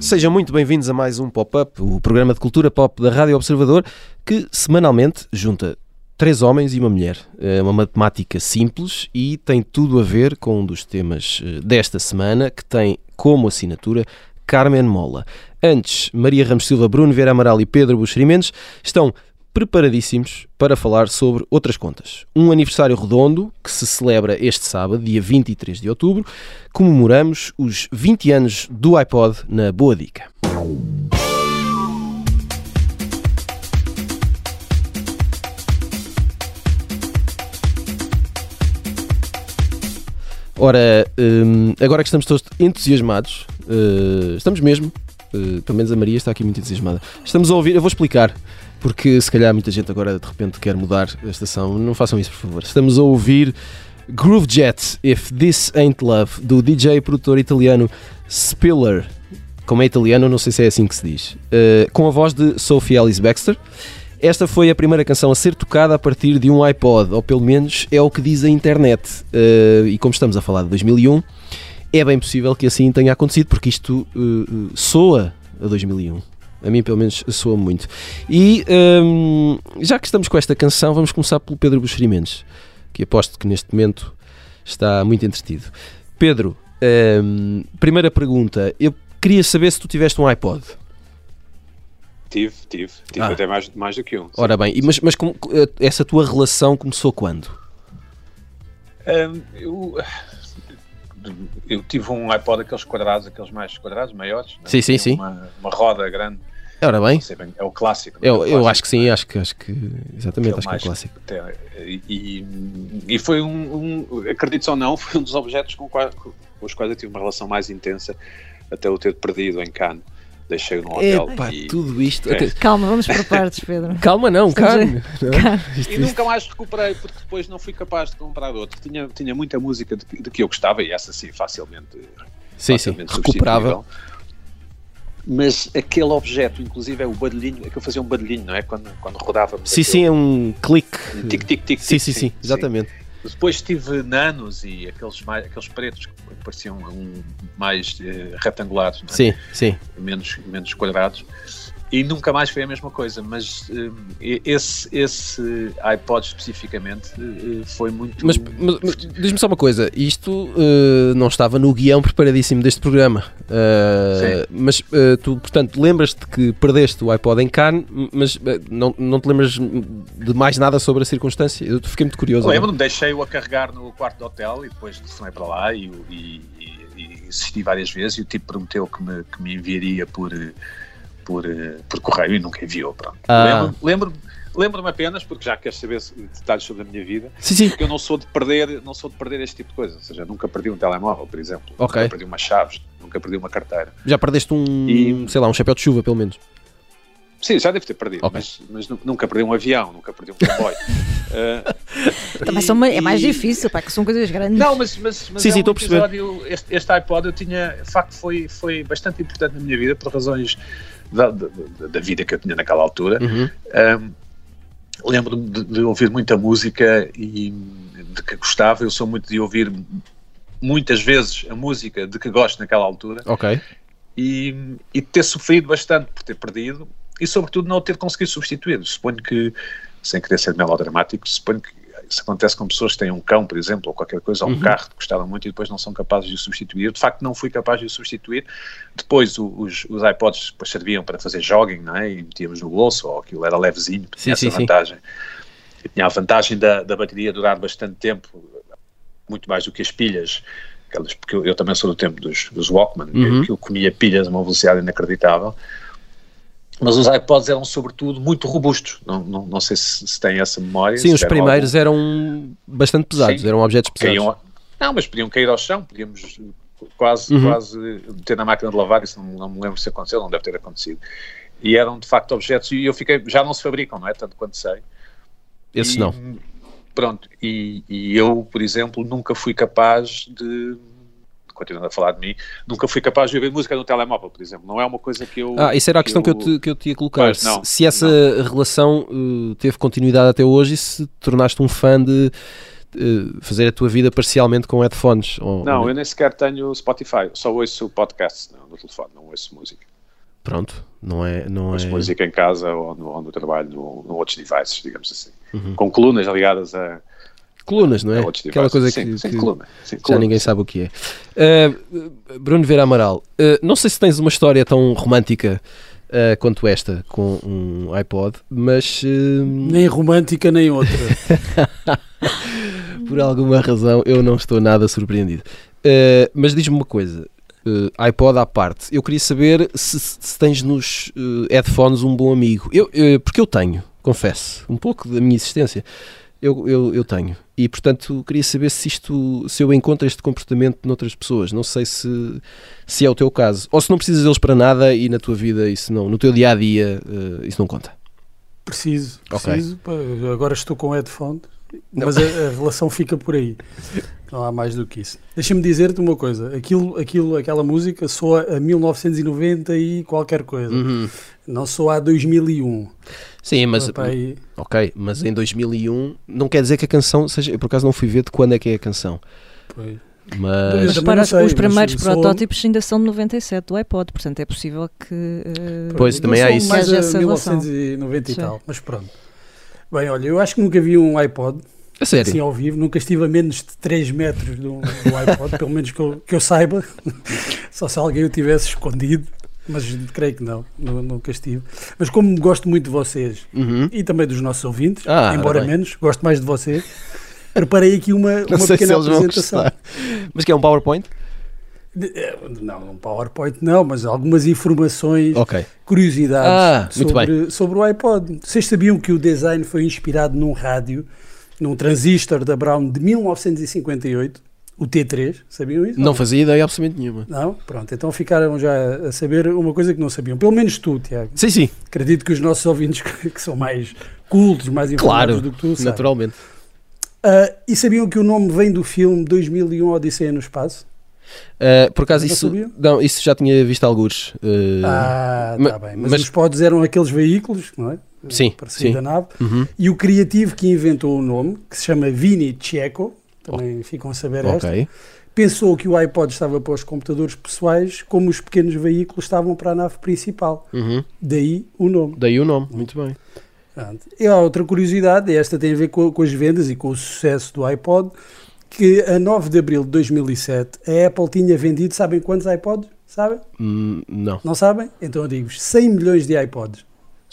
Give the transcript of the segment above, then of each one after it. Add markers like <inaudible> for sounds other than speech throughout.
Sejam muito bem-vindos a mais um Pop-Up, o programa de cultura pop da Rádio Observador, que semanalmente junta três homens e uma mulher. É uma matemática simples e tem tudo a ver com um dos temas eh, desta semana, que tem como assinatura Carmen Mola. Antes, Maria Ramos Silva, Bruno Vieira Amaral e Pedro Buxeri Mendes estão preparadíssimos para falar sobre outras contas. Um aniversário redondo que se celebra este sábado, dia 23 de outubro. Comemoramos os 20 anos do iPod na Boa Dica. Ora, hum, agora que estamos todos entusiasmados, uh, estamos mesmo, uh, pelo menos a Maria está aqui muito entusiasmada. Estamos a ouvir, eu vou explicar, porque se calhar muita gente agora de repente quer mudar a estação. Não façam isso, por favor. Estamos a ouvir Groove Jet, If This Ain't Love, do DJ produtor italiano Spiller. Como é italiano, não sei se é assim que se diz. Uh, com a voz de Sophie Alice Baxter. Esta foi a primeira canção a ser tocada a partir de um iPod, ou pelo menos é o que diz a internet. Uh, e como estamos a falar de 2001, é bem possível que assim tenha acontecido, porque isto uh, soa a 2001. A mim, pelo menos, soa muito. E um, já que estamos com esta canção, vamos começar pelo Pedro Buxerimentos, que aposto que neste momento está muito entretido. Pedro, um, primeira pergunta. Eu queria saber se tu tiveste um iPod. Tive, tive. Tive ah. até mais, mais do que um. Ora bem, mas, mas eh, essa tua relação começou quando? Um, eu, eu tive um iPod aqueles quadrados, aqueles mais quadrados, maiores. Sim, sim, sim. Uma, uma roda grande. Ora bem. bem. É o clássico. Eu, é o clássico, eu acho que sim, acho que, acho que exatamente, acho que é o clássico. E, e foi um, um, acredito ou não, <laughs> foi um dos objetos com, qual, com os quais eu tive uma relação mais intensa até o ter perdido em Cannes deixei no hotel. Epá, e, tudo isto. É. Calma, vamos por partes, Pedro. <laughs> Calma, não, calma. <laughs> E nunca mais recuperei, porque depois não fui capaz de comprar outro. Tinha, tinha muita música de, de que eu gostava e essa sim, facilmente. Sim, facilmente sim, recuperável. Mas aquele objeto, inclusive, é o barulhinho, é que eu fazia um barulhinho, não é? Quando, quando rodava. Sim, sim, é um clique. Um tic, tic, tic, sim, sim, sim, sim, exatamente. Sim. Depois tive nanos e aqueles, mais, aqueles pretos que pareciam um, mais uh, retangulares, é? sim, sim. Menos, menos quadrados e nunca mais foi a mesma coisa, mas uh, esse, esse iPod especificamente uh, foi muito. Mas, mas, mas diz-me só uma coisa: isto uh, não estava no guião preparadíssimo deste programa, mas tu, portanto, lembras-te que perdeste o iPod em Cannes, mas não, não te lembras de mais nada sobre a circunstância? Eu fiquei muito curioso. Lembro-me, deixei-o a carregar no quarto do hotel e depois telefonei para lá e, e, e, insisti várias vezes e o tipo prometeu que me, que me enviaria por por, eh, por correio e nunca enviou. Pronto. Ah. Lembro-me lembro apenas, porque já queres saber detalhes sobre a minha vida, sim, sim. porque eu não sou de perder, não sou de perder este tipo de coisa. Ou seja, nunca perdi um telemóvel, por exemplo. Okay. Nunca perdi umas chaves, nunca perdi uma carteira. Já perdeste um, e... sei lá, um chapéu de chuva, pelo menos. Sim, já deve ter perdido, okay. mas, mas, nunca perdi um avião, nunca perdi um comboio. uh, <laughs> Também são, é mais difícil, pá, que são coisas grandes. Não, mas, mas, mas sim, é sim, um episódio, este, este iPod eu tinha, de facto, foi, foi bastante importante na minha vida por razões da, da, da vida que eu tinha naquela altura. Uhum. Um, Lembro-me de, de, ouvir muita música e de que gostava. Eu sou muito de ouvir muitas vezes a música de que gosto naquela altura. Ok. E, e ter sofrido bastante por ter perdido e, sobretudo, não ter conseguido substituir. Suponho que, sem querer ser melodramático, suponho que isso acontece com pessoas que têm um cão, por exemplo, ou qualquer coisa, ou um uhum. carro que gostaram muito e depois não são capazes de o substituir. De facto, não fui capaz de o substituir. Depois, os, os iPods depois serviam para fazer jogging, não é? E metíamos no bolso, ou aquilo era levezinho, tinha sim, essa sim, vantagem. E tinha a vantagem da, da bateria durar bastante tempo, muito mais do que as pilhas. porque eu, eu também sou do tempo dos, dos Walkman, uhum. que eu comia pilhas a uma velocidade inacreditável mas os iPods eram sobretudo muito robustos. Não, não, não sei se, se têm essa memória. Sim, os primeiros eram bastante pesados, Sim, eram objetos pesados. Caíam, não, mas podiam cair ao chão, podíamos quase, uhum. quase meter na máquina de lavar, isso não, não me lembro se aconteceu, não deve ter acontecido. E eram de facto objetos, e eu fiquei, já não se fabricam, não é? Tanto quanto sei. Esses não. Pronto, e, e eu, por exemplo, nunca fui capaz de continuando a falar de mim, nunca fui capaz de ouvir música no telemóvel, por exemplo. Não é uma coisa que eu. Ah, isso era a questão que eu, te, que eu te ia colocar. Pois, não, se, essa relação uh, teve continuidade até hoje e se te tornaste um fã de uh, fazer a tua vida parcialmente com headphones. Ou, Não, eu nem sequer tenho Spotify, só ouço podcasts no, no telefone, não ouço música. Pronto, não é. Não Ouço é... música em casa ou no, ou no trabalho, no, no outros devices, digamos assim. Uhum. Com colunas ligadas a, Colunas, não é? outros Aquela coisa devices. que, sim, que sim, coluna. Sim, já coluna, ninguém sim. sabe o que é. Uh, Bruno Vera Amaral, uh, não sei se tens uma história tão romântica uh, quanto esta com um iPod, mas uh, Nem romântica, nem outra. <laughs> <laughs> por alguma razão eu não estou nada surpreendido. Uh, mas diz-me uma coisa. uh, iPod à parte, eu queria saber se, se tens nos uh, headphones um bom amigo. Eu, uh, porque eu tenho, confesso, um pouco da minha existência. Eu, eu, eu tenho. E portanto queria saber se isto, se eu encontro este comportamento noutras pessoas. Não sei se, se é o teu caso. Ou se não precisas deles para nada e na tua vida isso não, no teu dia a dia isso não conta. Preciso, preciso. Pá, Agora estou com headphone, mas a, a relação fica por aí. Não há mais do que isso. Deixa-me dizer-te uma coisa: aquilo, aquilo, aquela música soa a 1990 e qualquer coisa. Uhum. Não soa a 2001. Sim, mas e- Ok, mas em 2001 não quer dizer que a canção seja. Eu por acaso não fui ver de quando é que é a canção. pois. Mas repara, não sei, os mas primeiros sou- protótipos ainda são de 97 do iPod, portanto é possível que. eh, Pois, também há sou isso. Mais essa relação. 1990 e Sim. tal, mas pronto. Bem, olha, eu acho que nunca vi um iPod A sério? assim ao vivo, nunca estive a menos de 3 metros do, do iPod, pelo menos que eu, que eu saiba, <laughs> só se alguém o tivesse escondido, mas creio que não, nu- nunca estive. Mas como gosto muito de vocês Uhum. e também dos nossos ouvintes, Ah, embora menos, gosto mais de vocês, preparei aqui uma, <laughs> Não uma pequena apresentação. Mas que é um PowerPoint? Eh, Não, um PowerPoint não, mas algumas informações, Ok. curiosidades Ah, sobre, sobre o iPod. Vocês sabiam que o design foi inspirado num rádio, num transistor da Brown de 1958, o T3, sabiam isso? Não fazia ideia absolutamente nenhuma. Não? Pronto, então ficaram já a saber uma coisa que não sabiam, pelo menos tu, Tiago. Sim, sim, Acredito que os nossos ouvintes <laughs> que são mais cultos, mais informados claro. do que tu, sabem. Naturalmente. Ah, e sabiam que o nome vem do filme 2001 Odisseia no Espaço? Uh, por acaso Não isso. sabia? Não, isso já tinha visto alguns. uh, Ah, ma- está bem. Mas, mas- os pods eram aqueles veículos, não é? Sim, Parecido sim. da nave. uhum. E o criativo que inventou o nome, que se chama Vini Checo, também ficam a saber esta, Ok. pensou que o iPod estava para os computadores pessoais como os pequenos veículos estavam para a nave principal. Uhum. Daí o nome. Daí o nome. Muito bem. Pronto. E há outra curiosidade, e esta tem a ver com, com as vendas e com o sucesso do iPod, que a 9 de abril de 2007 a Apple tinha vendido, sabem quantos iPods? Sabem? Hum, não. Não sabem? Então eu digo 100 milhões de iPods.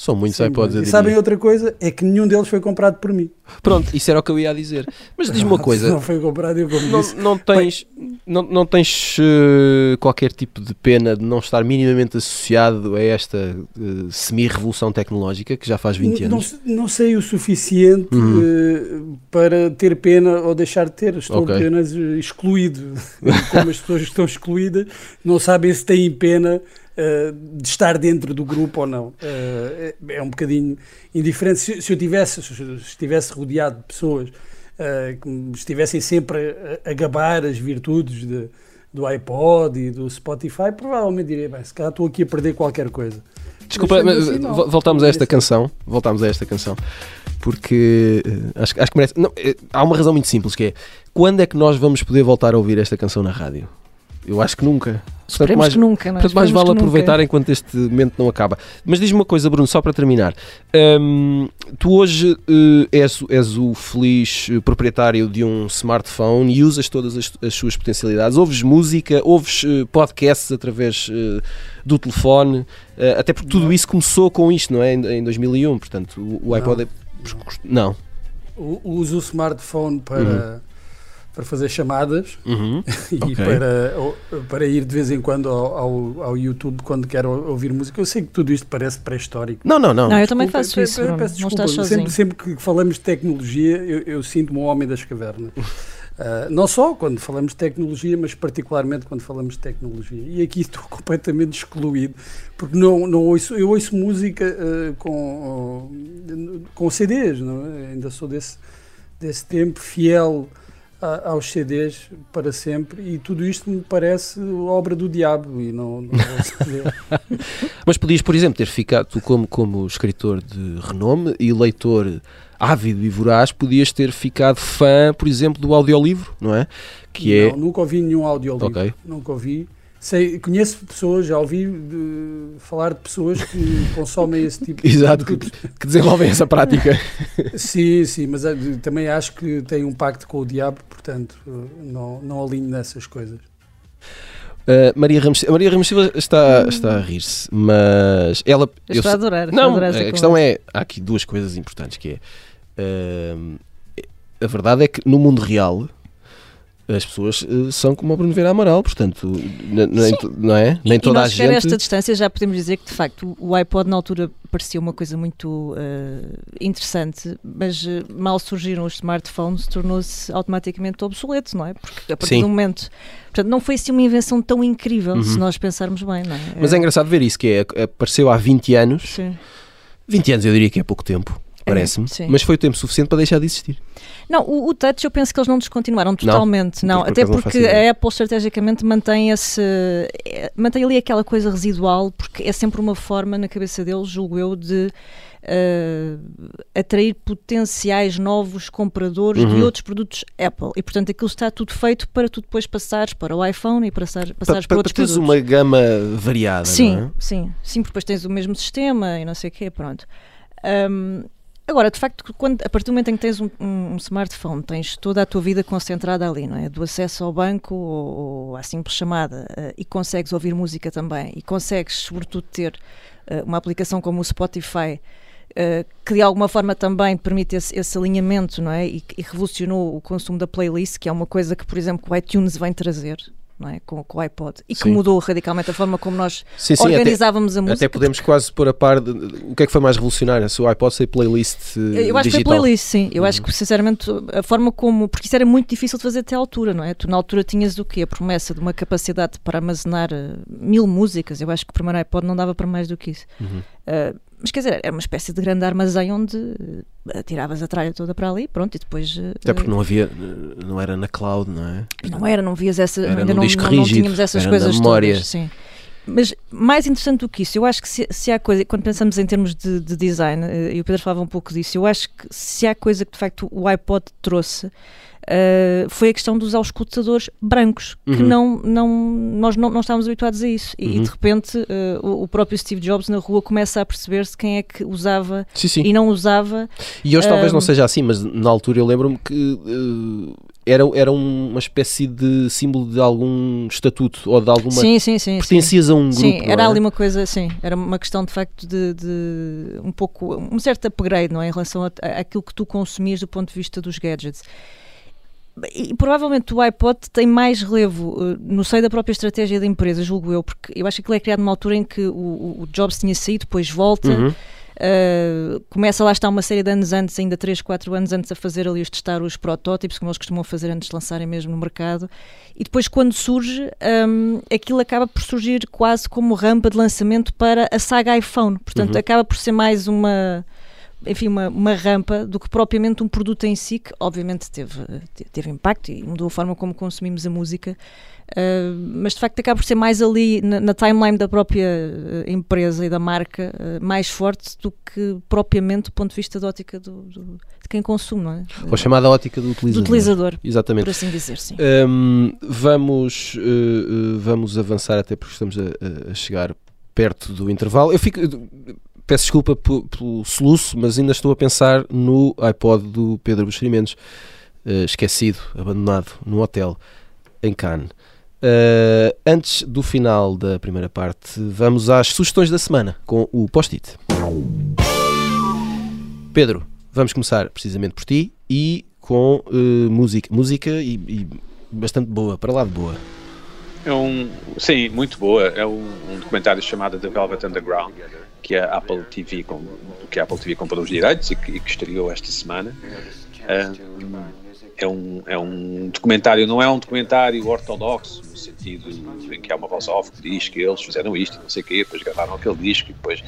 São muitos 100 iPods. milhões. E sabem outra coisa? É que nenhum deles foi comprado por mim. Pronto, isso era o que eu ia dizer. Mas diz-me uma <laughs> coisa. Não foi comprado, eu como Não, não tens, não, não tens eh, qualquer tipo de pena de não estar minimamente associado a esta eh, semi-revolução tecnológica que já faz 20 Não, anos? não sei o suficiente Uhum. eh, para ter pena ou deixar de ter. Estou Ok. apenas excluído. <laughs> Como as pessoas estão excluídas não sabem se têm pena de estar dentro do grupo ou não. Eh, é um bocadinho indiferente. Se, se eu tivesse, se eu estivesse rodeado de pessoas eh, que me estivessem sempre a, a gabar as virtudes de- do iPod e do Spotify, provavelmente diria, bem, se calhar estou aqui a perder qualquer coisa. Desculpa, Mas assim, voltamos a esta Assim. canção. Voltamos a esta canção. Porque eh, acho, acho que merece. Não, eh, há uma razão muito simples que é quando é que nós vamos poder voltar a ouvir esta canção na rádio? Eu acho que nunca. Esperemos mais, que nunca, não é? portanto, mais vale que nunca. aproveitar enquanto este momento não acaba. Mas diz-me uma coisa, Bruno, só para terminar. Hum, tu hoje eh, és, és o feliz eh, proprietário de um smartphone e usas todas as, as suas potencialidades. Ouves música, ouves eh, podcasts através eh, do telefone, até porque tudo Não. isso começou com isto, não é? Em, em 2001, portanto, o, o iPod é. Não. Uso o smartphone para, para fazer chamadas Uhum. <laughs> e Ok. para, para ir de vez em quando ao, ao, ao YouTube quando quero ouvir música. Eu sei que tudo isto parece pré-histórico. Não, não, não. Não, eu também Desculpa, faço isso, peço Não desculpa, estás sozinho. sempre, sempre que falamos de tecnologia, eu, eu sinto-me um homem das cavernas. Ah, não só quando falamos de tecnologia, mas particularmente quando falamos de tecnologia. E aqui estou <laughs> completamente excluído, porque não, não ouço, eu ouço música ah, com, com CDs, não é? ainda sou desse, desse tempo fiel a, aos CDs para sempre e tudo isto me parece obra do diabo e não, não <laughs> Mas podias, por exemplo, ter ficado, tu como, como escritor de renome e leitor ávido e voraz, podias ter ficado fã, por exemplo, do audiolivro, não é? Que não, é... nunca ouvi nenhum audiolivro, okay. nunca ouvi. Sei, conheço pessoas, já ouvi de, falar de pessoas que <laughs> consomem esse tipo Exato, de Exato, que, que, desenvolvem essa prática. <laughs> sim, sim, mas eh, também acho que tem um pacto com o diabo, portanto eh, não, não alinho nessas coisas. Uh, Maria Ramos, Maria Ramos Silva está, está a rir-se, mas ela. Eu estou eu, a adorar. Não, a, adorar a questão é: há aqui duas coisas importantes que é. Uh, a verdade é que no mundo real as pessoas uh, são como o Bruno Vera Amaral, portanto, nem, não é? Nem e, toda e a gente. esta distância já podemos dizer que de facto o iPod na altura parecia uma coisa muito uh, interessante, mas uh, mal surgiram os smartphones, tornou-se automaticamente obsoleto, não é? Porque a partir Sim. do momento. Portanto, não foi assim uma invenção tão incrível, uhum. se nós pensarmos bem, não é? Mas é engraçado ver isso, que é, apareceu há 20 anos. Sim. 20 anos eu diria que é pouco tempo parece-me, é, mas foi o tempo suficiente para deixar de existir. Não, o, o, touch eu penso que eles não descontinuaram totalmente, não, não até porque não a Apple estrategicamente mantém esse é, mantém ali aquela coisa residual, porque é sempre uma forma na cabeça deles, julgo eu, de uh, atrair potenciais novos compradores uhum. de outros produtos Apple. E portanto aquilo está tudo feito para tu depois passares para o iPhone e passares, passares para, para, para outros para produtos. uma gama variada, sim, é? Sim, sim, porque depois tens o mesmo sistema e não sei o quê, pronto. Um, Agora, de facto, quando, a partir do momento em que tens um, um, smartphone, tens toda a tua vida concentrada ali, não é? Do acesso ao banco ou, ou à simples chamada, uh, e consegues ouvir música também, e consegues, sobretudo, ter uh, uma aplicação como o Spotify, uh, que de alguma forma também permite esse, esse alinhamento, não é? E, e, revolucionou o consumo da playlist, que é uma coisa que, por exemplo, o iTunes vem trazer não é? com, com o iPod e sim. que mudou radicalmente a forma como nós sim, sim, organizávamos até, a música. Até podemos quase pôr a par de, o que é que foi mais revolucionário, se o iPod ser playlist Eu acho digital. que foi playlist, sim. Eu uhum. acho que sinceramente a forma como, porque isso era muito difícil de fazer até à altura, não é? Tu na altura tinhas o quê? A promessa de uma capacidade para armazenar uh, mil músicas. Eu acho que o primeiro iPod não dava para mais do que isso. Uhum. Uh, mas quer dizer, era uma espécie de grande armazém onde tiravas a tralha toda para ali, pronto, e depois. Até porque não havia, não era na cloud, não é? Não era, não vias essa. Era ainda não, não, não, tínhamos essas coisas memória. todas. Sim. Mas mais interessante do que isso, eu acho que se, se há coisa, quando pensamos em termos de, de, design, eh, e o Pedro falava um pouco disso, eu acho que se há coisa que de facto o iPod trouxe Uh, foi a questão dos auscultadores brancos, uhum. que não, não, nós não, não estávamos habituados a isso. E, uhum. de repente uh, o, o, próprio Steve Jobs na rua começa a perceber-se quem é que usava sim, sim. e não usava. E hoje talvez não ah, seja assim, mas na altura eu lembro-me que era, era uma espécie de símbolo de algum estatuto ou de alguma. Sim, sim, sim. Pertencias sim. a um grupo. Sim, era é? ali uma coisa, sim. Era uma questão de facto de, de um pouco. um certo upgrade, não é? Em relação àquilo que tu consumias do ponto de vista dos gadgets. E provavelmente o iPod tem mais relevo uh, no seio da própria estratégia da empresa, julgo eu, porque eu acho que ele é criado numa altura em que o, o Jobs tinha saído, depois volta, uhum. uh, começa lá está uma série de anos antes, ainda 3, 4 anos antes, a fazer ali, a testar os protótipos, como eles costumam fazer antes de lançarem mesmo no mercado, e depois quando surge, um, aquilo acaba por surgir quase como rampa de lançamento para a saga iPhone, portanto uhum. acaba por ser mais uma enfim, uma, uma rampa do que propriamente um produto em si, que obviamente teve, teve impacto e mudou a forma como consumimos a música, uh, mas de facto acaba por ser mais ali na, na timeline da própria uh, empresa e da marca, uh, mais forte do que propriamente do ponto de vista da ótica do, do, de quem consome, não é? Ou chamada ótica do utilizador. Do utilizador, Exatamente. por assim dizer, sim. Um, vamos, vamos avançar até porque estamos a, a chegar perto do intervalo. Eu fico peço desculpa pelo soluço, mas ainda estou a pensar no iPod do Pedro Buxerimentos, uh, esquecido, abandonado, no hotel em Cannes. Uh, antes do final da primeira parte, vamos às sugestões da semana com o post-it. Pedro, vamos começar precisamente por ti e com uh, música, música e, e, bastante boa, para lá de boa. É um, sim, muito boa. É um, um documentário chamado The Velvet Underground que a Apple TV, com, que a Apple TV comprou os direitos e que, e que estreou esta semana. Uh, é um, é um documentário, não é um documentário ortodoxo, no sentido em que há uma voz off que diz que eles fizeram isto, não sei o quê, depois gravaram aquele disco e depois.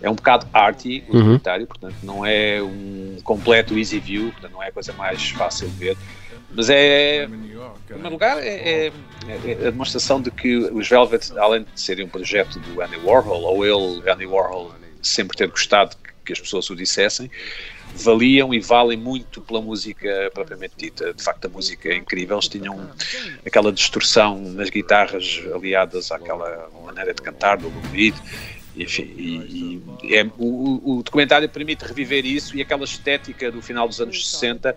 É um bocado arty o uhum. documentário, portanto não é um completo easy view, portanto não é a coisa mais fácil de ver, Mas é, em primeiro lugar, é, é, é, a demonstração de que os Velvet, além de serem um projeto do Andy Warhol, ou ele, Andy Warhol, sempre ter gostado que as pessoas o dissessem, valiam e valem muito pela música propriamente dita. De facto, a música é incrível. Eles tinham aquela distorção nas guitarras aliadas àquela maneira de cantar do Lou Enfim, e, e é, o, o, documentário permite reviver isso e aquela estética do final dos anos 60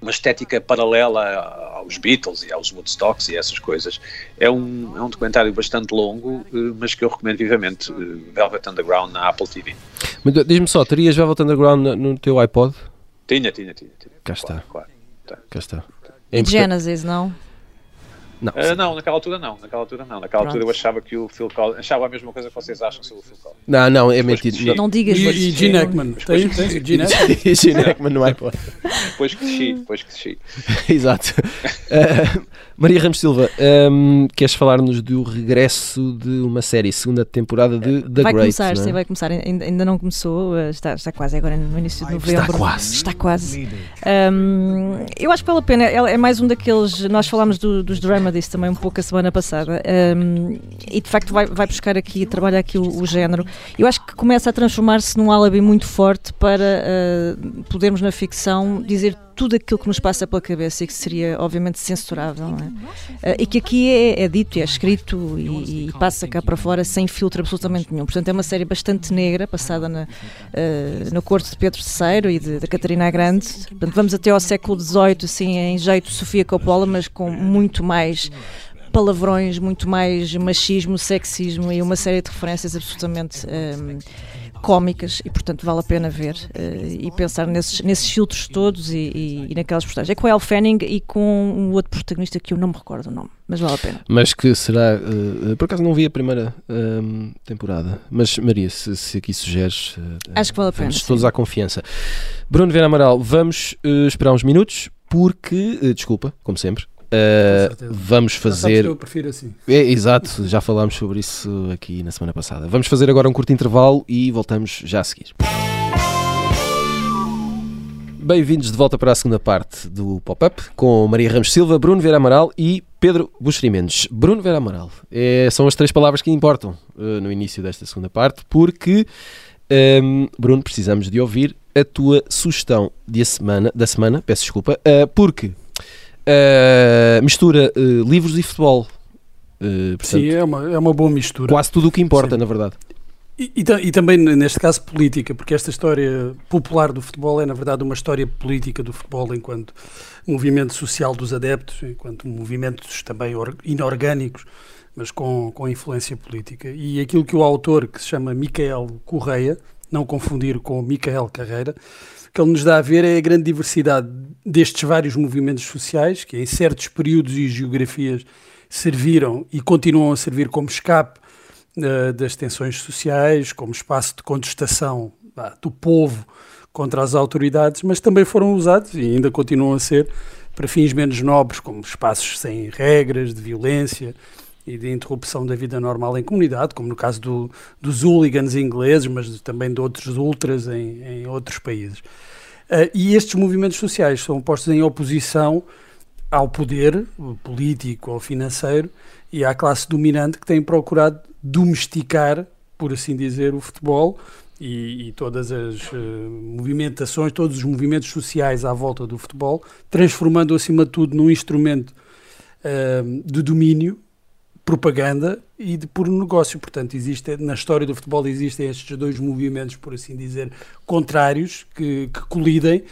uma estética paralela aos Beatles e aos Woodstocks e essas coisas. É um, é um documentário bastante longo, eh, mas que eu recomendo vivamente, eh, Velvet Underground na Apple TV. Diz-me só, terias Velvet Underground no teu iPod? Tinha, tinha, tinha. tinha. Cá está. Claro, claro, Cá está. É Genesis, não? Não, uh, não, naquela altura não, naquela altura não. Naquela Pronto. altura eu achava que o Phil Collins achava a mesma coisa que vocês acham sobre o Phil Collins. Não, não, é mentira. Não, não digas E, e <laughs> Gene Hackman, tem, Gene Hackman. No iPod. Depois cresci, depois cresci. <laughs> Exato. Uh, Maria Ramos Silva, um, queres falar-nos do regresso de uma série, segunda temporada de The vai Great? Começar, é? sim, vai começar, ainda, ainda não começou, eh, está, está quase agora no início de novembro. Está quase. Está quase. Um, eu acho que vale a pena, é, é mais um daqueles, nós falámos do, dos Dramedies também um pouco a semana passada, um, e de facto vai, vai buscar aqui, trabalha aqui o, o género. Eu acho que começa a transformar-se num álibi muito forte para uh, podermos na ficção dizer tudo aquilo que nos passa pela cabeça e que seria, obviamente, censurável. É? Uh, e que aqui é, é, dito e é escrito e, e, passa cá para fora sem filtro absolutamente nenhum. Portanto, é uma série bastante negra, passada na, uh, no corte de Pedro III e da Catarina a Grande. Portanto, vamos até ao século XVIII, assim, em jeito Sofia Coppola, mas com muito mais palavrões, muito mais machismo, sexismo e uma série de referências absolutamente um, cómicas e, portanto, vale a pena ver uh, e pensar nesses, nesses filtros todos e, e, e naquelas postagens. É com o El Fanning e com um outro protagonista que eu não me recordo o nome, mas vale a pena. Mas que será. Uh, por acaso não vi a primeira uh, temporada, mas Maria, se, se aqui sugeres. Acho que vale a pena. Todos à confiança. Bruno Vera Amaral, vamos esperar uns minutos porque, desculpa, como sempre, Uh, vamos fazer. eu prefiro assim. É, exato, já falámos sobre isso aqui na semana passada. Vamos fazer agora um curto intervalo e voltamos já a seguir. Bem-vindos de volta para a segunda parte do Pop-Up com Maria Ramos Silva, Bruno Vera Amaral e Pedro Buxeri Mendes. Bruno Vera Amaral é, são as três palavras que importam uh, no início desta segunda parte, porque, um, ehm, Bruno, precisamos de ouvir a tua sugestão de semana, da semana, peço desculpa, uh, porque Uh, mistura uh, livros e futebol. Uh, portanto, Sim, é uma, é uma boa mistura. Quase tudo o que importa, Sim. na verdade. E, e, e, também, neste caso, política, porque esta história popular do futebol é, na verdade, uma história política do futebol enquanto movimento social dos adeptos, enquanto movimentos também inorgânicos, mas com, com influência política. E aquilo que o autor, que se chama Micael Correia, não confundir com Micael Carreira, que ele nos dá a ver é a grande diversidade destes vários movimentos sociais, que em certos períodos e geografias serviram e continuam a servir como escape uh, das tensões sociais, como espaço de contestação do povo contra as autoridades, mas também foram usados e ainda continuam a ser para fins menos nobres, como espaços sem regras, de violência e de interrupção da vida normal em comunidade, como no caso do, dos hooligans ingleses, mas também de outros ultras em, em outros países. Uh, e estes movimentos sociais são postos em oposição ao poder político ou financeiro e à classe dominante que tem procurado domesticar, por assim dizer, o futebol e, e todas as uh, movimentações, todos os movimentos sociais à volta do futebol, transformando acima de tudo num instrumento uh, de domínio propaganda e de puro negócio. Portanto, existe, na história do futebol existem estes dois movimentos, por assim dizer, contrários, que, que colidem.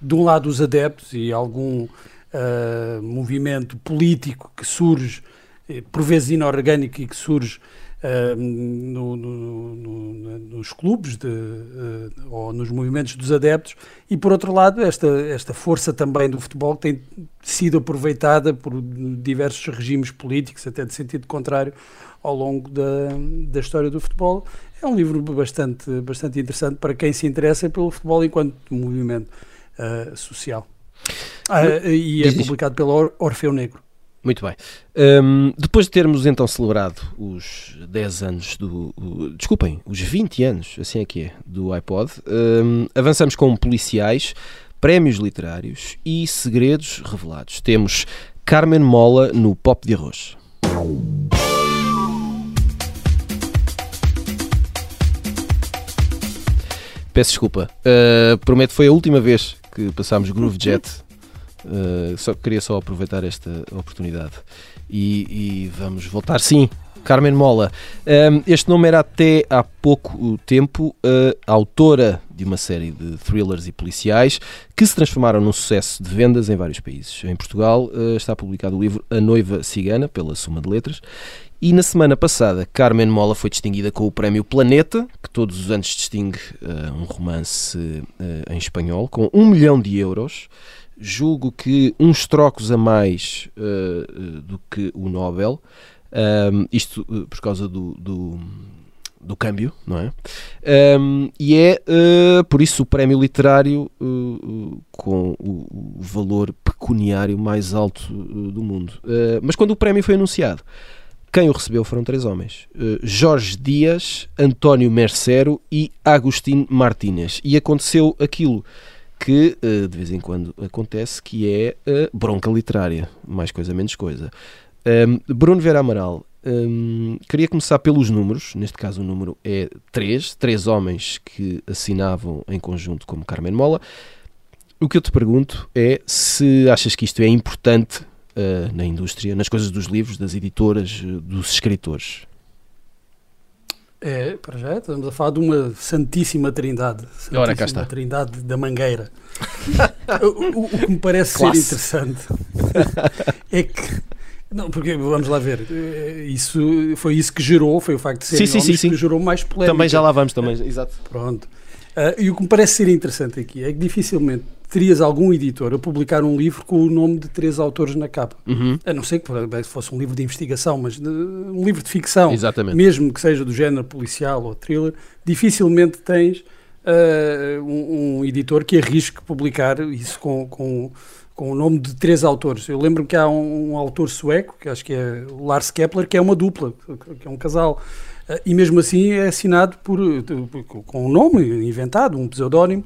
De um lado, os adeptos e algum uh, movimento político que surge, eh, por vezes inorgânico, e que surge uh, no, no, no, nos clubes de, uh, ou nos movimentos dos adeptos, e por outro lado, esta, esta força também do futebol tem sido aproveitada por diversos regimes políticos, até de sentido contrário, ao longo da, da história do futebol. É um livro bastante, bastante interessante para quem se interessa pelo futebol enquanto movimento uh, social. Ah, e é publicado pela Orfeu Negro. Muito bem. Um, depois de termos então celebrado os 10 anos do. O, desculpem, os 20 anos, assim é que é, do iPod, um, avançamos com policiais prémios literários e segredos revelados. Temos Carmen Mola no Pop de Arroz. Peço desculpa. Uh, prometo foi a última vez que passámos Groove Jet. Uh, só queria só aproveitar esta oportunidade. E, e vamos voltar sim. Carmen Mola. Um, este nome era até há pouco tempo autora de uma série de thrillers e policiais que se transformaram num sucesso de vendas em vários países. Em Portugal uh, está publicado o livro A Noiva Cigana, pela Suma de Letras, e na semana passada, Carmen Mola foi distinguida com o Prémio Planeta, que todos os anos distingue uh, um romance em espanhol, com um milhão de euros. Julgo que uns trocos a mais uh, do que o Nobel. Um, isto por causa do, do, do, câmbio, não é? Um, e é por isso o prémio literário com o, o, valor pecuniário mais alto do mundo. mas quando o prémio foi anunciado, quem o recebeu foram três homens: uh, Jorge Dias, António Mercero e Agostinho Martínez. E aconteceu aquilo que uh, de vez em quando acontece, que é uh, bronca literária, mais coisa menos coisa. Um, Bruno Vera Amaral, um, queria começar pelos números, neste caso o número é três, três homens que assinavam em conjunto como Carmen Mola. O que eu te pergunto é se achas que isto é importante uh, na indústria, nas coisas dos livros, das editoras, dos escritores? É, para já estamos a falar de uma Santíssima Trindade. Santíssima Ora, cá está. Trindade da Mangueira. <laughs> o, o, o, que me parece Classe. ser interessante é que. Não, porque vamos lá ver, eh, isso foi isso que gerou, foi o facto de ser sim, sim, sim, sim. que gerou mais polémica. Também já lá vamos, também, exato. Pronto. Uh, e o que me parece ser interessante aqui é que dificilmente terias algum editor a publicar um livro com o nome de três autores na capa. Uhum. A não ser que fosse um livro de investigação, mas de, um livro de ficção, Exatamente. mesmo que seja do género policial ou thriller, dificilmente tens uh, um, um, editor que arrisque publicar isso com, com, com o nome de três autores. Eu lembro que há um, um autor sueco, que acho que é Lars Kepler, que é uma dupla, que é um casal. Uh, e mesmo assim é assinado por, com um nome inventado, um pseudónimo,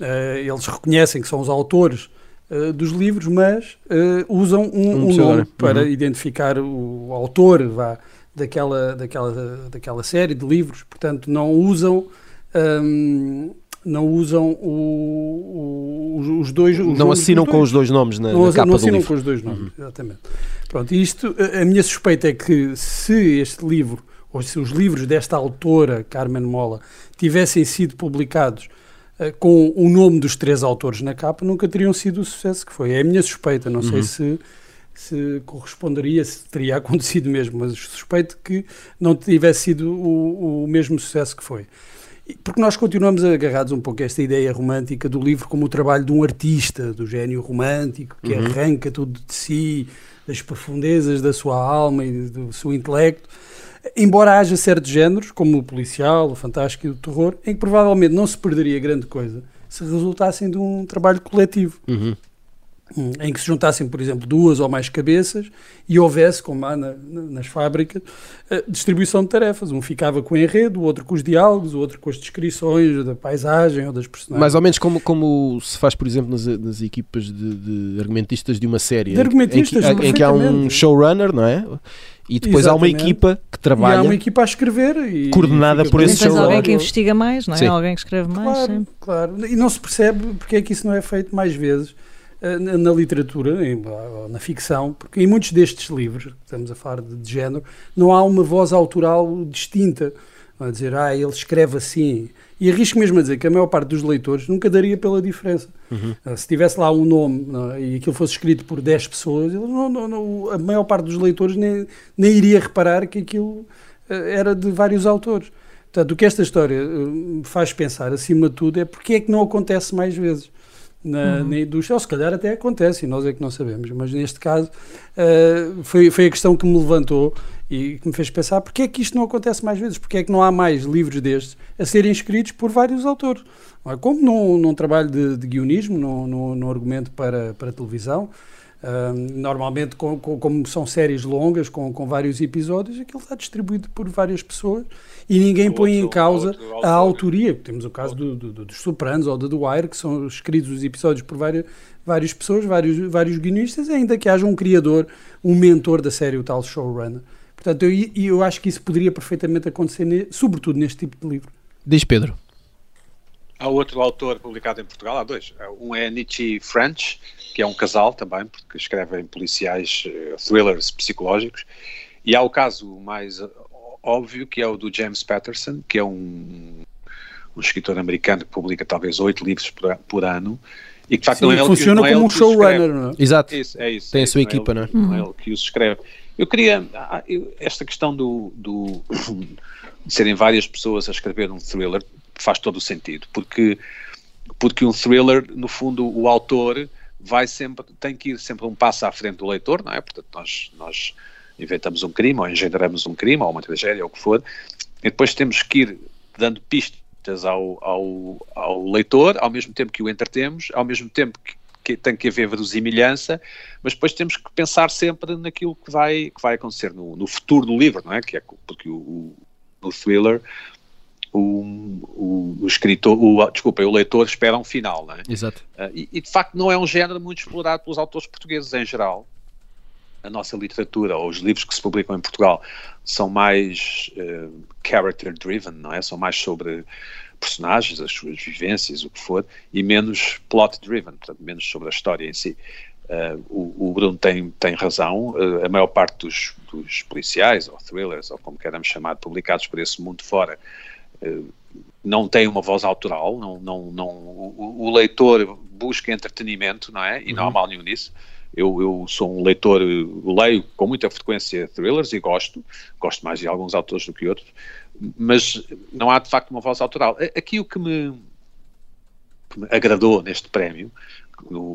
eles reconhecem que são os autores uh, dos livros, mas uh, usam um, um, um nome para uhum. identificar o, autor vá, daquela, daquela, daquela série de livros. Portanto, não usam. Um, não usam o, o, os dois. Os não assinam com os dois nomes na, não, na capa não assinam com os dois nomes, uhum. exatamente. Pronto, isto, a minha suspeita é que se este livro, ou se os livros desta autora, Carmen Mola, tivessem sido publicados eh, com o nome dos três autores na capa, nunca teriam sido o sucesso que foi. É a minha suspeita, não uhum. sei se, se corresponderia, se teria <laughs> acontecido mesmo, mas suspeito que não tivesse sido o, o mesmo sucesso que foi. Porque nós continuamos agarrados um pouco a esta ideia romântica do livro como o trabalho de um artista, do gênio romântico, que uhum. arranca tudo de si, das profundezas da sua alma e do seu intelecto Embora haja certos géneros, como o policial, o fantástico e o terror, em que provavelmente não se perderia grande coisa se resultassem de um trabalho coletivo. Uhum. Em que se juntassem, por exemplo, duas ou mais cabeças e houvesse, como há na, nas fábricas, distribuição de tarefas. Um ficava com o enredo, o outro com os diálogos, o outro com as descrições da paisagem ou das personagens. Mais ou menos como, como se faz, por exemplo, nas, nas equipas de, de, argumentistas de uma série. De argumentistas, em que, em que há um showrunner, não é? E depois Exatamente. há uma equipa que trabalha. E há uma equipa a escrever. E, coordenada por esse showrunner. alguém que investiga mais, não é? Sim. Alguém que escreve mais. Claro, claro. E não se percebe porque é que isso não é feito mais vezes na, na, literatura, na ficção, porque em muitos destes livros, estamos a falar de, de género, não há uma voz autoral distinta. A dizer, ah, ele escreve assim. E arrisco mesmo a dizer que a maior parte dos leitores nunca daria pela diferença. Uhum. Uh, se tivesse lá um nome é? e aquilo fosse escrito por 10 pessoas, não, não, não, a maior parte dos leitores nem, nem iria reparar que aquilo uh, era de vários autores. Portanto, o que esta história uh, faz pensar, acima de tudo, é porque é que não acontece mais vezes na, uhum. na indústria, ou se calhar até acontece e nós é que não sabemos, mas neste caso uh, foi, foi a questão que me levantou e que me fez pensar porque é que isto não acontece mais vezes, porque é que não há mais livros destes a serem escritos por vários autores. É? Como num, num trabalho de, de guionismo, num, num, num, argumento para, para televisão, Uh, normalmente, com, com, como são séries longas, com, com vários episódios, aquilo está distribuído por várias pessoas e ninguém põe em causa outro, a autoria. Temos o caso do, do, dos Sopranos ou do The Wire, que são escritos os episódios por várias, várias pessoas, vários, vários guionistas, ainda que haja um criador, um mentor da série, o tal showrunner. Portanto, eu, eu acho que isso poderia perfeitamente acontecer, sobretudo neste tipo de livro. Diz Pedro. Há outro autor publicado em Portugal, há dois. Um é Nietzsche French, que é um casal também, porque escrevem policiais, eh, thrillers psicológicos. E há o caso mais óbvio, que é o do James Patterson, que é um, um escritor americano que publica talvez oito livros por, por, ano. E que, de facto, Sim, não é funciona ele, como um showrunner, não é? Exato. Isso, é isso, Tem é a sua isso, equipa, não é? não é? Não é ele que os escreve. Eu queria, ah, esta questão do, do <coughs> de serem várias pessoas a escrever um thriller faz todo o sentido, porque, porque um thriller, no fundo, o autor vai sempre, tem que ir sempre um passo à frente do leitor, não é? Portanto, nós, nós inventamos um crime, ou engendramos um crime, ou uma tragédia, ou o que for, e depois temos que ir dando pistas ao, ao, ao leitor, ao mesmo tempo que o entretemos, ao mesmo tempo que, que tem que haver verosimilhança, mas depois temos que pensar sempre naquilo que vai, que vai acontecer no, no futuro do livro, não é? Que é porque o, o, o thriller o, o, escritor, o, desculpa, o leitor espera um final, não é? Exato. Uh, e, e, de facto não é um género muito explorado pelos autores portugueses em geral. A nossa literatura ou os livros que se publicam em Portugal são mais uh, character driven, não é? São mais sobre personagens, as suas vivências, o que for, e menos plot driven, portanto, menos sobre a história em si. Uh, o, o, Bruno tem, tem razão, uh, a maior parte dos, dos, policiais, ou thrillers, ou como queremos chamar, publicados por esse mundo fora, não tem uma voz autoral, não, não, não, o, o leitor busca entretenimento, não é? E uhum. não há uhum. mal nenhum nisso. Eu, eu, sou um leitor, leio com muita frequência thrillers e gosto, gosto mais de alguns autores do que outros, mas não há de facto uma voz autoral. Aqui o que me, que me agradou neste prémio,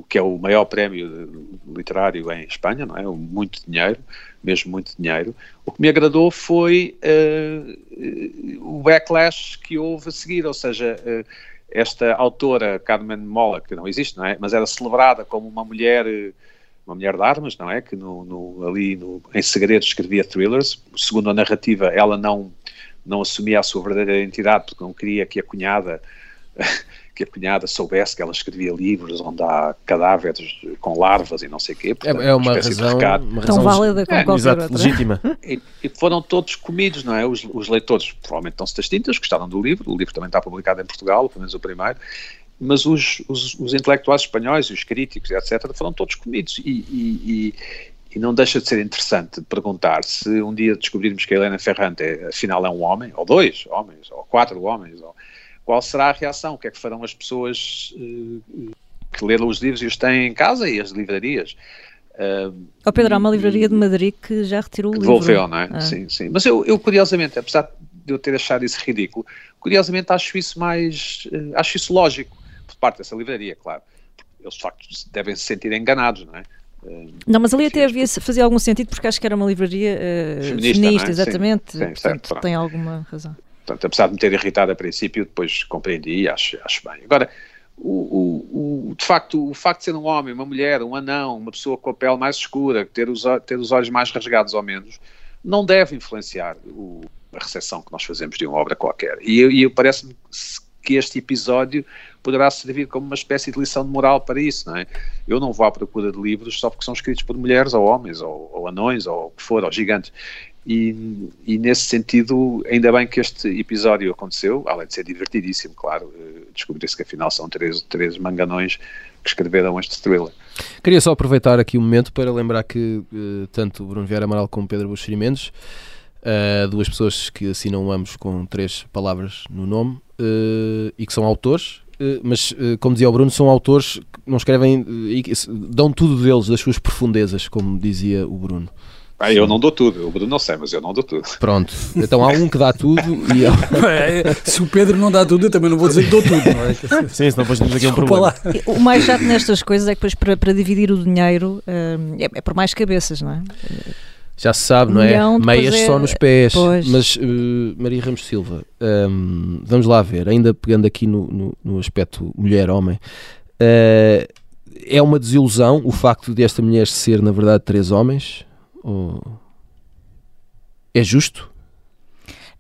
que é o maior prémio literário em Espanha, não é? Muito dinheiro, mesmo muito dinheiro. O que me agradou foi uh, o backlash que houve a seguir, ou seja, uh, esta autora Carmen Mola, que não existe, não é? Mas era celebrada como uma mulher uma mulher de armas, não é? Que no, no, ali no, em segredo escrevia thrillers. Segundo a narrativa, ela não não assumia a sua verdadeira identidade porque não queria que a cunhada <laughs> que a cunhada soubesse que ela escrevia livros onde há cadáveres com larvas e não sei o quê. Portanto, é, uma, razão, uma razão tão válida como é, qualquer exato, outra. legítima. <laughs> E, e, foram todos comidos, não é? Os, os leitores provavelmente estão-se das tintas, gostaram do livro, o livro também está publicado em Portugal, pelo menos o primeiro, mas os, os, os intelectuais espanhóis, os críticos, etc., foram todos comidos. E, e, e não deixa de ser interessante perguntar se um dia descobrirmos que a Helena Ferrante afinal é um homem, ou dois homens, ou quatro homens, ou, qual será a reação? O que é que farão as pessoas uh, que leram os livros e os têm em casa e as livrarias? Uh, oh Pedro, há uma livraria de Madrid que já retirou o livro. Devolveu, não é? Ah. Sim, sim. Mas eu, eu, curiosamente, apesar de eu ter achado isso ridículo, curiosamente acho isso mais, uh, acho isso lógico, por parte dessa livraria, claro. Eles de facto devem se sentir enganados, não é? Não, mas ali até havia, fazia algum sentido porque acho que era uma livraria uh, feminista, feminista é? exatamente. Sim, sim, Portanto, certo, tem alguma razão. Portanto, apesar de me ter irritado a princípio, depois compreendi e acho, acho bem. Agora, o, o, o, de facto, o facto de ser um homem, uma mulher, um anão, uma pessoa com a pele mais escura, ter os, ter os olhos mais rasgados ou menos, não deve influenciar o, a recepção que nós fazemos de uma obra qualquer. E, e parece-me que este episódio poderá servir como uma espécie de lição de moral para isso, não é? Eu não vou à procura de livros só porque são escritos por mulheres ou homens ou, ou anões ou o que for, ou gigantes. E, e, nesse sentido, ainda bem que este episódio aconteceu, além de ser divertidíssimo, claro, eh, descobrir-se que afinal são três, três manganões que escreveram este thriller. Queria só aproveitar aqui um momento para lembrar que uh, tanto Bruno Vieira Amaral como Pedro Buxeri Mendes, uh, duas pessoas que assinam ambos com três palavras no nome e que são autores, mas como dizia o Bruno, são autores que não escrevem, dão tudo deles, das suas profundezas, como dizia o Bruno. Ah, eu não dou tudo, o Bruno não sei, mas eu não dou tudo. Pronto, então há um que dá tudo e <laughs> é, Se o Pedro não dá tudo, eu também não vou dizer que dou tudo, não é? Sim, senão depois temos aqui um problema. Lá. O mais chato nestas coisas é que depois para, para dividir o dinheiro hum, é, é por mais cabeças, não é? Já se sabe, não é? Meias é... só nos pés. Pois. Mas, uh, Maria Ramos Silva, um, vamos lá ver, ainda pegando aqui no, no, no aspecto mulher-homem, uh, é uma desilusão o facto de esta mulher ser, na verdade, três homens? Ou... É justo?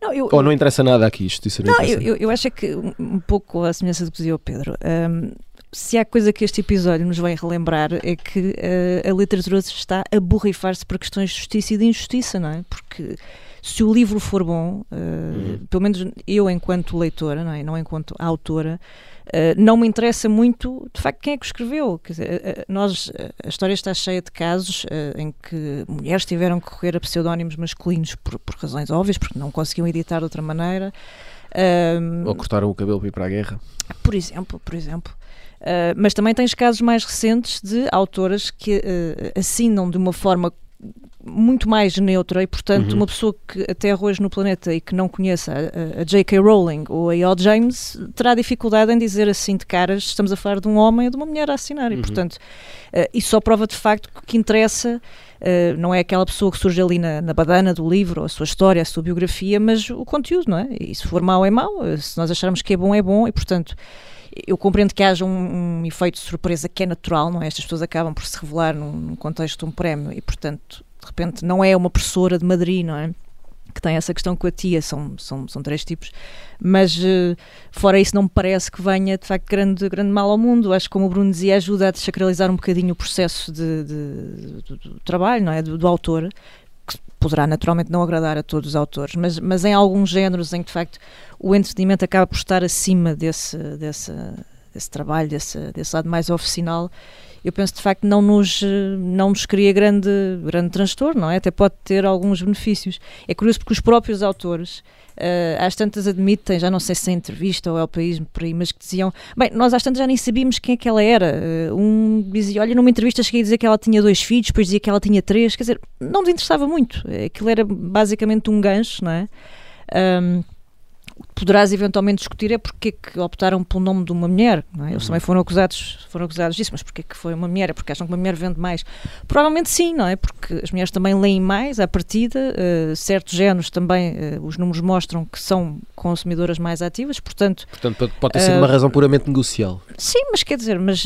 Não, eu, Ou não interessa nada aqui isto? Isso não, eu, eu, eu, acho que um pouco a semelhança do que dizia o Pedro. Um, se há coisa que este episódio nos vai relembrar é que uh, a literatura está a borrifar-se por questões de justiça e de injustiça, não é? Porque se o livro for bom, uh, uhum. pelo menos eu enquanto leitora, não, é? não enquanto autora, uh, não me interessa muito, de facto, quem é que o escreveu. Dizer, uh, nós, a história está cheia de casos em que mulheres tiveram que recorrer a pseudónimos masculinos por, por razões óbvias, porque não conseguiam editar de outra maneira. Ou cortaram o cabelo para ir para a guerra. Por exemplo, por exemplo. Uh, mas também tens casos mais recentes de autoras que uh, assinam de uma forma muito mais neutra e, portanto, uhum. uma pessoa que até hoje no planeta e que não conheça a, a J.K. Rowling ou a E.O. James terá dificuldade em dizer assim de caras estamos a falar de um homem ou de uma mulher a assinar uhum. e, portanto, uh, isso só prova de facto que o que interessa uh, não é aquela pessoa que surge ali na, na badana do livro, a sua história, a sua biografia, mas o conteúdo, não é? E se for mau é mau, eh, se nós acharmos que é bom é bom e, portanto, eu compreendo que haja um, um, efeito de surpresa que é natural, não é? Estas pessoas acabam por se revelar num, num contexto de um prémio e, portanto, de repente não é uma professora de Madrid, não é? que tem essa questão com a tia, são, são, são três tipos, mas uh, fora isso não me parece que venha de facto grande, grande mal ao mundo, acho que como o Bruno dizia ajuda a desacralizar um bocadinho o processo de, de, de, do trabalho, não é, do, do, autor, que poderá naturalmente não agradar a todos os autores, mas, mas em alguns géneros em que de facto o entretenimento acaba por estar acima desse, desse, desse trabalho, desse, desse lado mais oficinal, eu penso de facto não nos, não nos cria grande, grande transtorno, não é? Até pode ter alguns benefícios. É curioso porque os próprios autores, uh, às tantas admitem, já não sei se é entrevista ou é o país por aí, mas que diziam, bem, nós às tantas já nem sabíamos quem é que ela era. Uh, um dizia, olha, numa entrevista cheguei a dizer que ela tinha dois filhos, depois dizia que ela tinha três, quer dizer, não nos interessava muito. Aquilo era basicamente um gancho, não é? Um, poderás eventualmente discutir é porque é que optaram pelo nome de uma mulher. É? Eles uhum. também foram acusados, foram acusados disso, mas porque é que foi uma mulher? É porque acham que uma mulher vende mais? Provavelmente sim, não é? Porque as mulheres também leem mais à partida, uh, certos géneros também, uh, os números mostram que são consumidoras mais ativas, portanto... Portanto, pode ter sido uh, uma razão puramente negocial. Sim, mas quer dizer, mas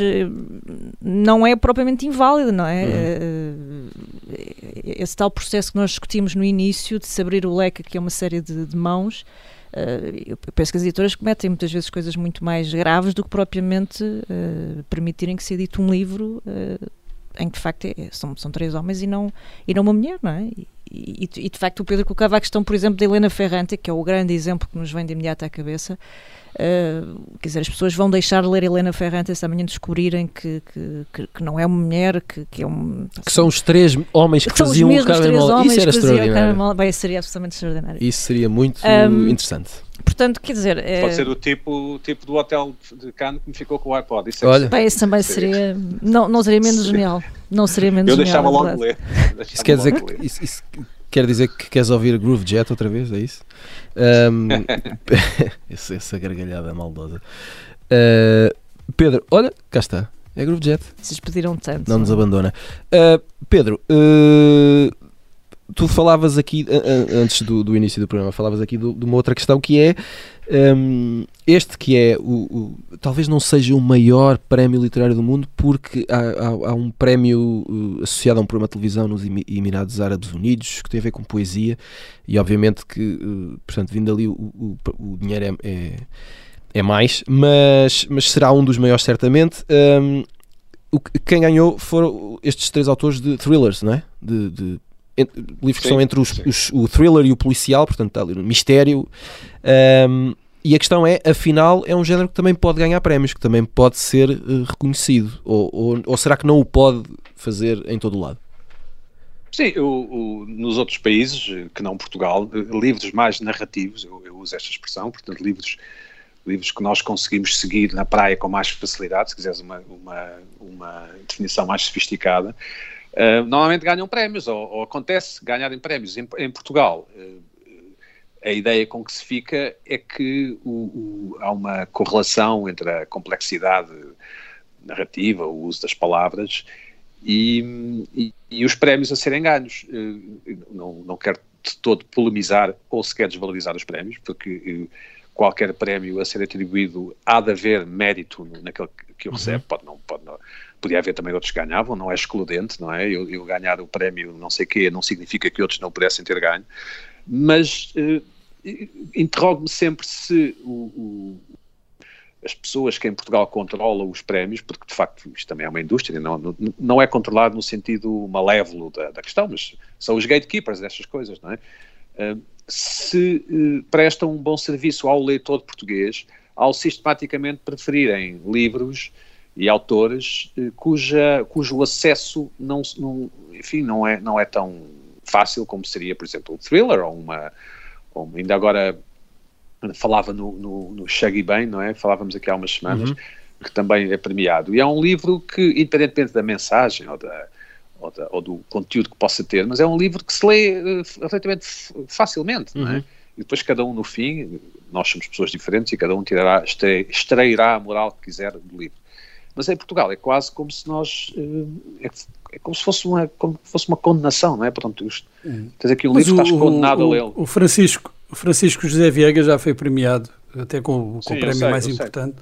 não é propriamente inválida, não é? Uhum. esse tal processo que nós discutimos no início, de se abrir o leque, que é uma série de, de mãos, eu penso que as editoras cometem muitas vezes coisas muito mais graves do que propriamente uh, permitirem que se edite um livro uh, em que de facto é, são, são três homens e não, e não uma mulher, não é? E, e, e, de facto o Pedro colocava a questão, por exemplo, da Helena Ferrante, que é o grande exemplo que nos vem de imediato à cabeça. Uh, quer dizer, as pessoas vão deixar de ler Helena Ferrante esta manhã descobrirem que, que, que, não é uma mulher, que, que é um. Que são os três homens que, que faziam o Carmen Isso era extraordinário. Bem, seria absolutamente extraordinário. Isso seria muito um, interessante. Portanto, quer dizer. É... Pode ser o tipo, tipo do hotel de Cannes que me ficou com o iPod. Isso é Olha. Bem, isso também seria. Não, não seria menos <laughs> genial. Não seria menos Eu genial. Eu deixava logo ler. Isso quer dizer que. Isso, isso quer dizer que queres ouvir Groove Jet outra vez? É isso? Um, <laughs> <laughs> essa, essa gargalhada maldosa. Uh, Pedro, olha, cá está. É Groove Jet. Vocês pediram tanto. Não nos abandona. Uh, Pedro, uh, tu falavas aqui, antes do, do, início do programa, falavas aqui de uma outra questão que é um, este que é o, o, talvez não seja o maior prémio literário do mundo porque há, há, há um prémio uh, associado a um programa de televisão nos Emirados Árabes Unidos que tem a ver com poesia e obviamente que uh, portanto vindo ali o, o, o dinheiro é, é, é, mais mas, mas será um dos maiores certamente um, o, quem ganhou foram estes três autores de thrillers, não é? De, de livros que são entre os, os, o thriller e o policial, portanto está ali no mistério. Um, e a questão é, afinal, é um género que também pode ganhar prémios, que também pode ser uh, reconhecido. Ou, ou, ou, será que não o pode fazer em todo o lado? Sim, o, o, nos outros países, que não Portugal, livros mais narrativos, eu, eu, uso esta expressão, portanto, livros, livros que nós conseguimos seguir na praia com mais facilidade, se quiseres uma, uma, uma definição mais sofisticada, uh, normalmente ganham prémios, ou, ou, acontece ganharem prémios. Em, em Portugal, uh, a ideia com que se fica é que o, o, há uma correlação entre a complexidade narrativa, o uso das palavras e, e, e os prémios a serem ganhos. Uh, não, não quero de todo polemizar ou sequer desvalorizar os prémios, porque qualquer prémio a ser atribuído há de haver mérito naquele que o recebe, pode não, pode não, podia haver também outros que ganhavam, não é excludente, não é? Eu, eu ganhar o prémio não sei quê não significa que outros não pudessem ter ganho, mas uh, interrogo-me sempre se o, o, as pessoas que em Portugal controlam os prémios, porque de facto isto também é uma indústria, não, não é controlado no sentido malévolo da, da, questão, mas são os gatekeepers destas coisas, não é? Uh, se uh, prestam um bom serviço ao leitor português ao sistematicamente preferirem livros e autores uh, cuja, cujo acesso não, não, enfim, não, é, não é tão fácil como seria, por exemplo, o thriller ou uma, ou ainda agora falava no, no, no Shaggy Bem, não é? Falávamos aqui há umas semanas, uhum. que também é premiado. E é um livro que, independentemente da mensagem ou, da, ou, da, ou do conteúdo que possa ter, mas é um livro que se lê uh, relativamente facilmente, uhum. não é? Uhum. E depois cada um no fim, nós somos pessoas diferentes e cada um tirará, extrairá a moral que quiser do livro. Mas em Portugal é quase como se nós uh, é, é, como se fosse uma como fosse uma condenação, não é? Portanto, isto, uhum. tens aqui um livro, o, estás condenado o, a lê-lo. O Francisco o Francisco José Viegas já foi premiado, até com, com Sim, o prémio sei, mais importante,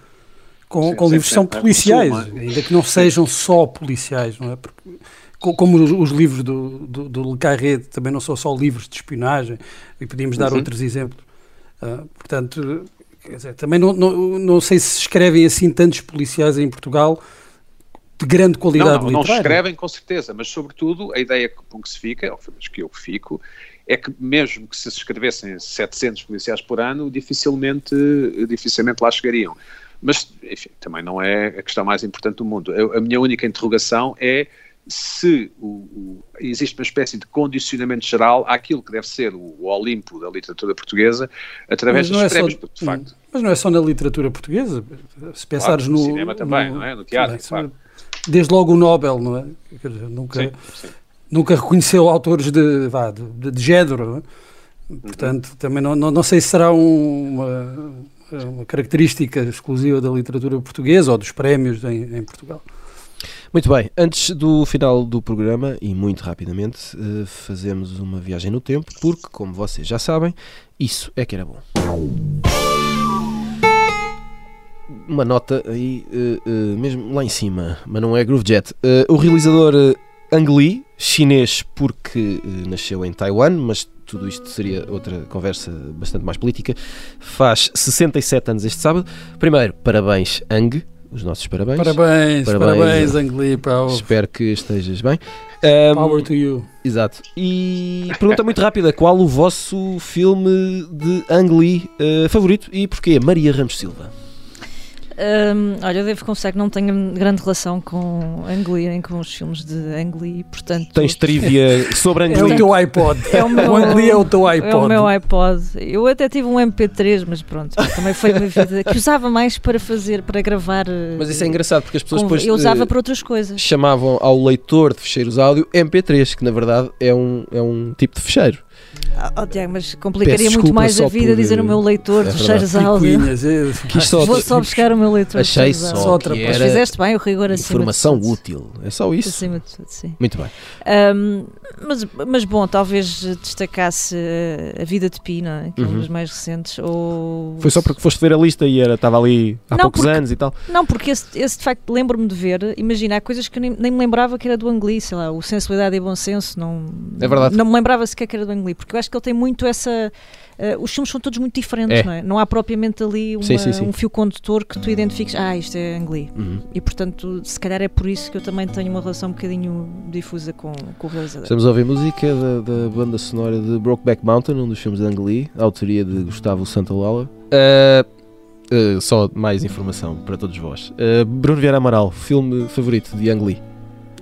com, Sim, com livros que são policiais, ainda que não sejam só policiais, não é? Porque, como os, os livros do, do, do Le Carré também não são só livros de espionagem, e podíamos dar uhum. outros exemplos. Uh, portanto, dizer, também não, não, não sei se escrevem assim tantos policiais em Portugal de grande qualidade não, não, literária. Não escrevem com certeza, mas sobretudo a ideia com que se fica, ou que eu fico, é que mesmo que se escrevessem 700 policiais por ano, dificilmente, dificilmente lá chegariam. Mas, enfim, também não é a questão mais importante do mundo. Eu, a minha única interrogação é se o, o, existe uma espécie de condicionamento geral àquilo que deve ser o, o Olimpo da literatura portuguesa através dos é prémios, só, de facto... Mas não é só na literatura portuguesa, se pensares claro, no... no cinema também, no, não é? No teatro, claro. Desde logo o Nobel, não é? Dizer, nunca... Sim, sim nunca reconheceu autores de, vá, de, de género. É? Portanto, uhum. também não, não, não, sei se será um, uma, uma, característica exclusiva da literatura portuguesa ou dos prémios em, em, Portugal. Muito bem, antes do final do programa, e muito rapidamente, uh, fazemos uma viagem no tempo, porque, como vocês já sabem, isso é que era bom. Uma nota aí, uh, uh, mesmo lá em cima, mas não é Groovejet. o realizador Ang Lee, chinês porque nasceu em Taiwan, mas tudo isto seria outra conversa bastante mais política. Faz 67 anos este sábado. Primeiro, parabéns, Ang. Os nossos parabéns. Parabéns, parabéns, parabéns Ang Lee. Power. Espero que estejas bem. Um, Power to you. Exato. E pergunta muito rápida: qual o vosso filme de Ang Lee uh, favorito e porquê? Maria Ramos Silva. Um, olha, eu devo confessar que não tenho grande relação com Ang Lee nem com os filmes de Ang Lee, portanto... Tens trivia sobre Ang Lee? É o teu iPod. É o, meu, o Ang Lee é o teu iPod. É o meu iPod. Eu até tive um MP3, mas pronto, também foi uma vida que usava mais para fazer, para gravar... Mas isso é engraçado, porque as pessoas com, depois... Eu usava uh, para outras coisas. Chamavam ao leitor de fecheiros áudio MP3, que na verdade é um, é um tipo de fecheiro. Oh, Tiago, mas complicaria muito mais a vida por... dizer o meu leitor é cheiros áudio. É. Vou só buscar o meu leitor Achei só, só que Mas fizeste bem o rigor acima Informação útil, é só isso. Acima de tudo, sim. Muito bem. Um, mas, mas bom, talvez destacasse a vida de Pina, que uhum. é um uhum. dos mais recentes. Ou... Foi só porque foste ver a lista e era, estava ali há não, poucos porque, anos e tal? Não, porque esse, esse de facto lembro-me de ver. Imagina, há coisas que eu nem, nem me lembrava que era do Angli, sei lá, o Sensibilidade e Bom Senso. Não, é verdade. Não me lembrava sequer que era do Angli, porque eu acho que ele tem muito essa. Uh, os filmes são todos muito diferentes, é. não é? Não há propriamente ali uma, sim, sim, sim. um fio condutor que tu identifiques, ah, isto é Angli. Uhum. E portanto, se calhar é por isso que eu também tenho uma relação um bocadinho difusa com, com o realizador. Estamos a ouvir música da, da banda sonora de Brokeback Mountain, um dos filmes de Ang Lee, autoria de Gustavo Santaolalla. Uh, Uh, só mais informação para todos vós. Uh, Bruno Vieira Amaral, filme favorito de Ang Lee?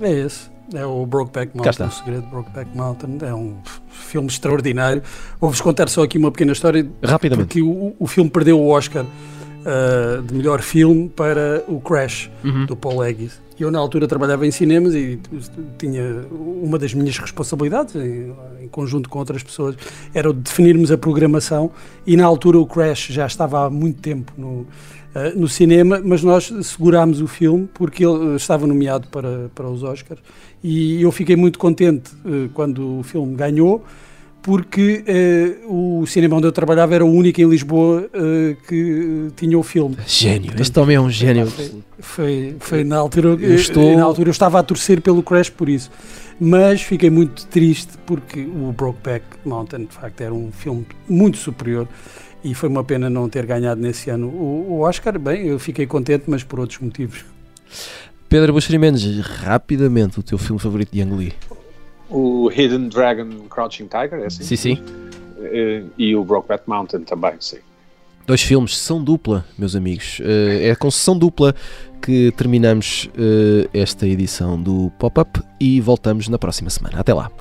É esse. É o Brokeback Mountain, o segredo de Brokeback Mountain. É um filme extraordinário. Vou-vos contar só aqui uma pequena história. Rapidamente. Porque o, o filme perdeu o Oscar uh, de melhor filme para o Crash, uhum. do Paul Haggis. Eu, na altura, trabalhava em cinemas e tinha uma das minhas responsabilidades, em, em conjunto com outras pessoas, era definirmos a programação. E, na altura, o Crash já estava há muito tempo no uh, no cinema, mas nós segurámos o filme porque ele estava nomeado para, para os Oscars e eu fiquei muito contente uh, quando o filme ganhou, porque uh, o cinema onde eu trabalhava era o único em Lisboa uh, que tinha o filme. Gênio, este homem é um gênio. Foi, foi, foi na, altura, eu estou... na altura eu estava a torcer pelo Crash por isso. Mas fiquei muito triste porque o Brokeback Mountain, de facto, era um filme muito superior e foi uma pena não ter ganhado nesse ano o, o Oscar. Bem, eu fiquei contente, mas por outros motivos. Pedro Buxeri Mendes, rapidamente, o teu filme favorito de Ang Lee? O Hidden Dragon Crouching Tiger, é assim? Sim, sim. Eh, e o Brokeback Mountain também, sim. Dois filmes, sessão dupla, meus amigos. Eh, é com sessão dupla que terminamos eh, esta edição do Pop-Up e voltamos na próxima semana. Até lá.